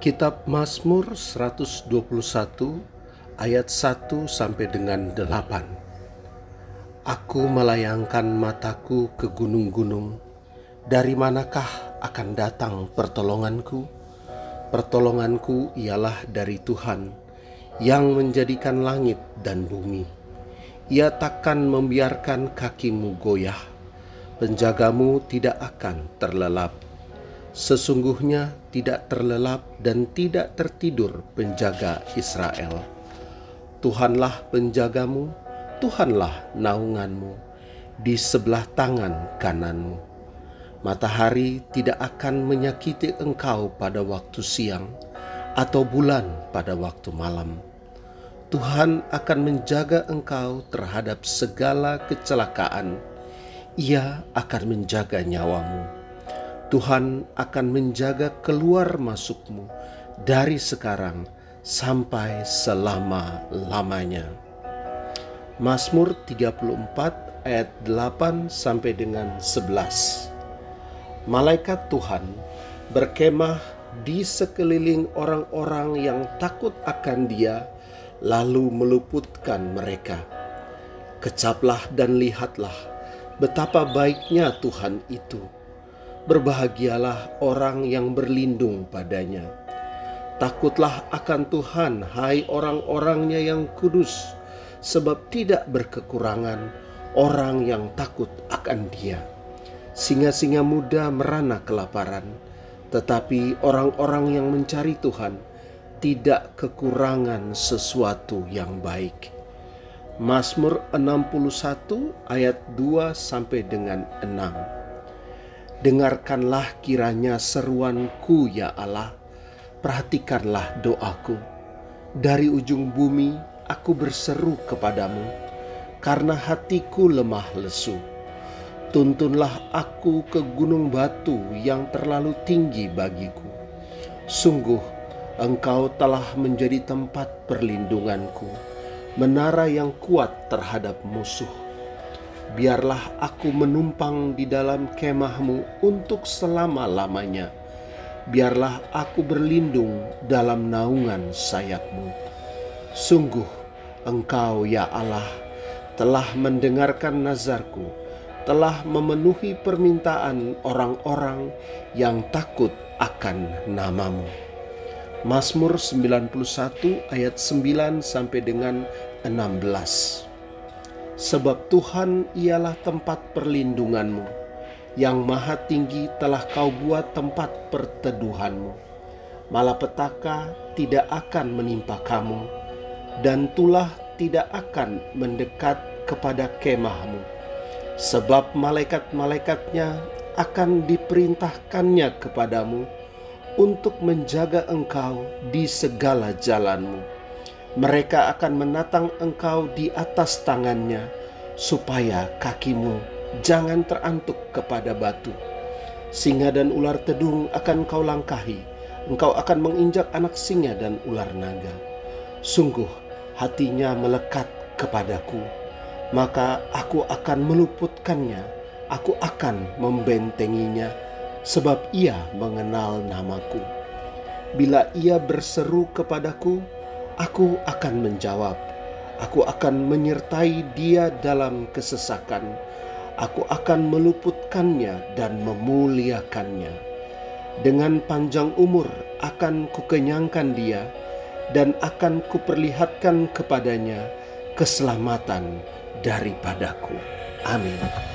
Kitab Mazmur 121 ayat 1 sampai dengan 8. Aku melayangkan mataku ke gunung-gunung. Dari manakah akan datang pertolonganku? Pertolonganku ialah dari Tuhan yang menjadikan langit dan bumi. Ia takkan membiarkan kakimu goyah. Penjagamu tidak akan terlelap Sesungguhnya tidak terlelap dan tidak tertidur penjaga Israel. Tuhanlah penjagamu, Tuhanlah naunganmu di sebelah tangan kananmu. Matahari tidak akan menyakiti engkau pada waktu siang atau bulan pada waktu malam. Tuhan akan menjaga engkau terhadap segala kecelakaan. Ia akan menjaga nyawamu Tuhan akan menjaga keluar masukmu dari sekarang sampai selama-lamanya. Mazmur 34 ayat 8 sampai dengan 11. Malaikat Tuhan berkemah di sekeliling orang-orang yang takut akan Dia lalu meluputkan mereka. Kecaplah dan lihatlah betapa baiknya Tuhan itu Berbahagialah orang yang berlindung padanya. Takutlah akan Tuhan, hai orang-orangnya yang kudus, sebab tidak berkekurangan orang yang takut akan dia. Singa-singa muda merana kelaparan, tetapi orang-orang yang mencari Tuhan tidak kekurangan sesuatu yang baik. Mazmur 61 ayat 2 sampai dengan 6. Dengarkanlah kiranya seruanku ya Allah, perhatikanlah doaku. Dari ujung bumi aku berseru kepadamu, karena hatiku lemah lesu. Tuntunlah aku ke gunung batu yang terlalu tinggi bagiku. Sungguh, engkau telah menjadi tempat perlindunganku, menara yang kuat terhadap musuh biarlah aku menumpang di dalam kemahmu untuk selama-lamanya. Biarlah aku berlindung dalam naungan sayapmu. Sungguh, engkau ya Allah telah mendengarkan nazarku, telah memenuhi permintaan orang-orang yang takut akan namamu. Mazmur 91 ayat 9 sampai dengan 16 sebab Tuhan ialah tempat perlindunganmu, yang maha tinggi telah kau buat tempat perteduhanmu. Malapetaka tidak akan menimpa kamu, dan tulah tidak akan mendekat kepada kemahmu, sebab malaikat-malaikatnya akan diperintahkannya kepadamu untuk menjaga engkau di segala jalanmu mereka akan menatang engkau di atas tangannya, supaya kakimu jangan terantuk kepada batu. Singa dan ular tedung akan kau langkahi, engkau akan menginjak anak singa dan ular naga. Sungguh hatinya melekat kepadaku, maka aku akan meluputkannya, aku akan membentenginya, sebab ia mengenal namaku. Bila ia berseru kepadaku, Aku akan menjawab, aku akan menyertai dia dalam kesesakan, aku akan meluputkannya dan memuliakannya. Dengan panjang umur akan kukenyangkan dia, dan akan kuperlihatkan kepadanya keselamatan daripadaku. Amin.